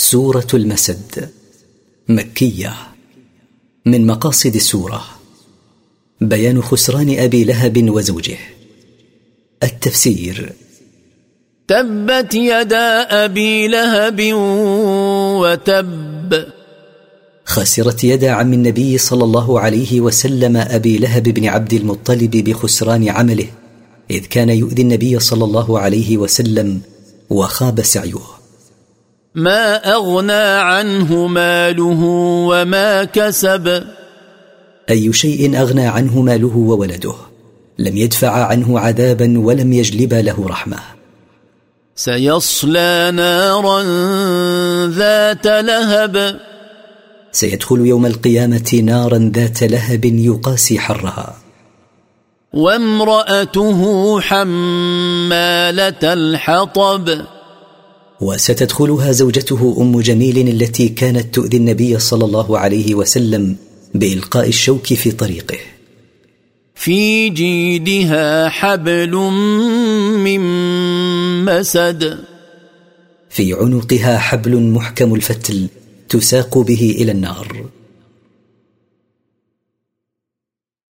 سورة المسد مكية. من مقاصد السورة بيان خسران أبي لهب وزوجه. التفسير تبت يدا أبي لهب وتب. خسرت يدا عم النبي صلى الله عليه وسلم أبي لهب بن عبد المطلب بخسران عمله إذ كان يؤذي النبي صلى الله عليه وسلم وخاب سعيه. ما أغنى عنه ماله وما كسب. أي شيء أغنى عنه ماله وولده؟ لم يدفع عنه عذابا ولم يجلب له رحمة. سيصلى نارا ذات لهب. سيدخل يوم القيامة نارا ذات لهب يقاسي حرها. وامرأته حمالة الحطب. وستدخلها زوجته أم جميل التي كانت تؤذي النبي صلى الله عليه وسلم بإلقاء الشوك في طريقه. في جيدها حبل من مسد. في عنقها حبل محكم الفتل تساق به إلى النار.